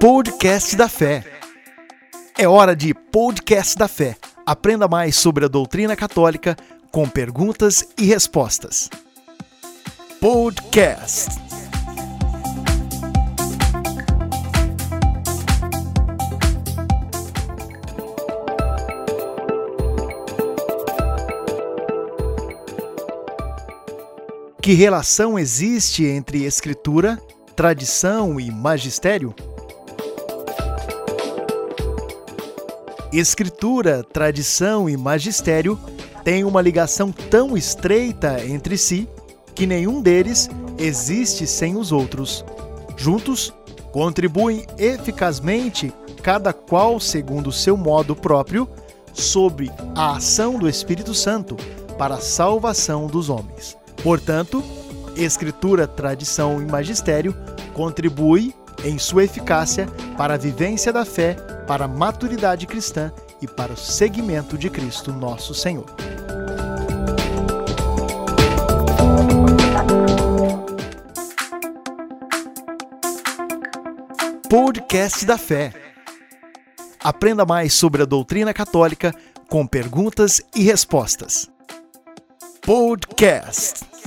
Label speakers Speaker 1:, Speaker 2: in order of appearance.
Speaker 1: Podcast da Fé. É hora de Podcast da Fé. Aprenda mais sobre a doutrina católica com perguntas e respostas. Podcast. Que relação existe entre escritura, tradição e magistério? Escritura, tradição e magistério têm uma ligação tão estreita entre si que nenhum deles existe sem os outros. Juntos, contribuem eficazmente, cada qual segundo seu modo próprio, sob a ação do Espírito Santo para a salvação dos homens. Portanto, Escritura, tradição e magistério contribui em sua eficácia para a vivência da fé, para a maturidade cristã e para o seguimento de Cristo nosso Senhor. Podcast da Fé. Aprenda mais sobre a doutrina católica com perguntas e respostas. Podcast.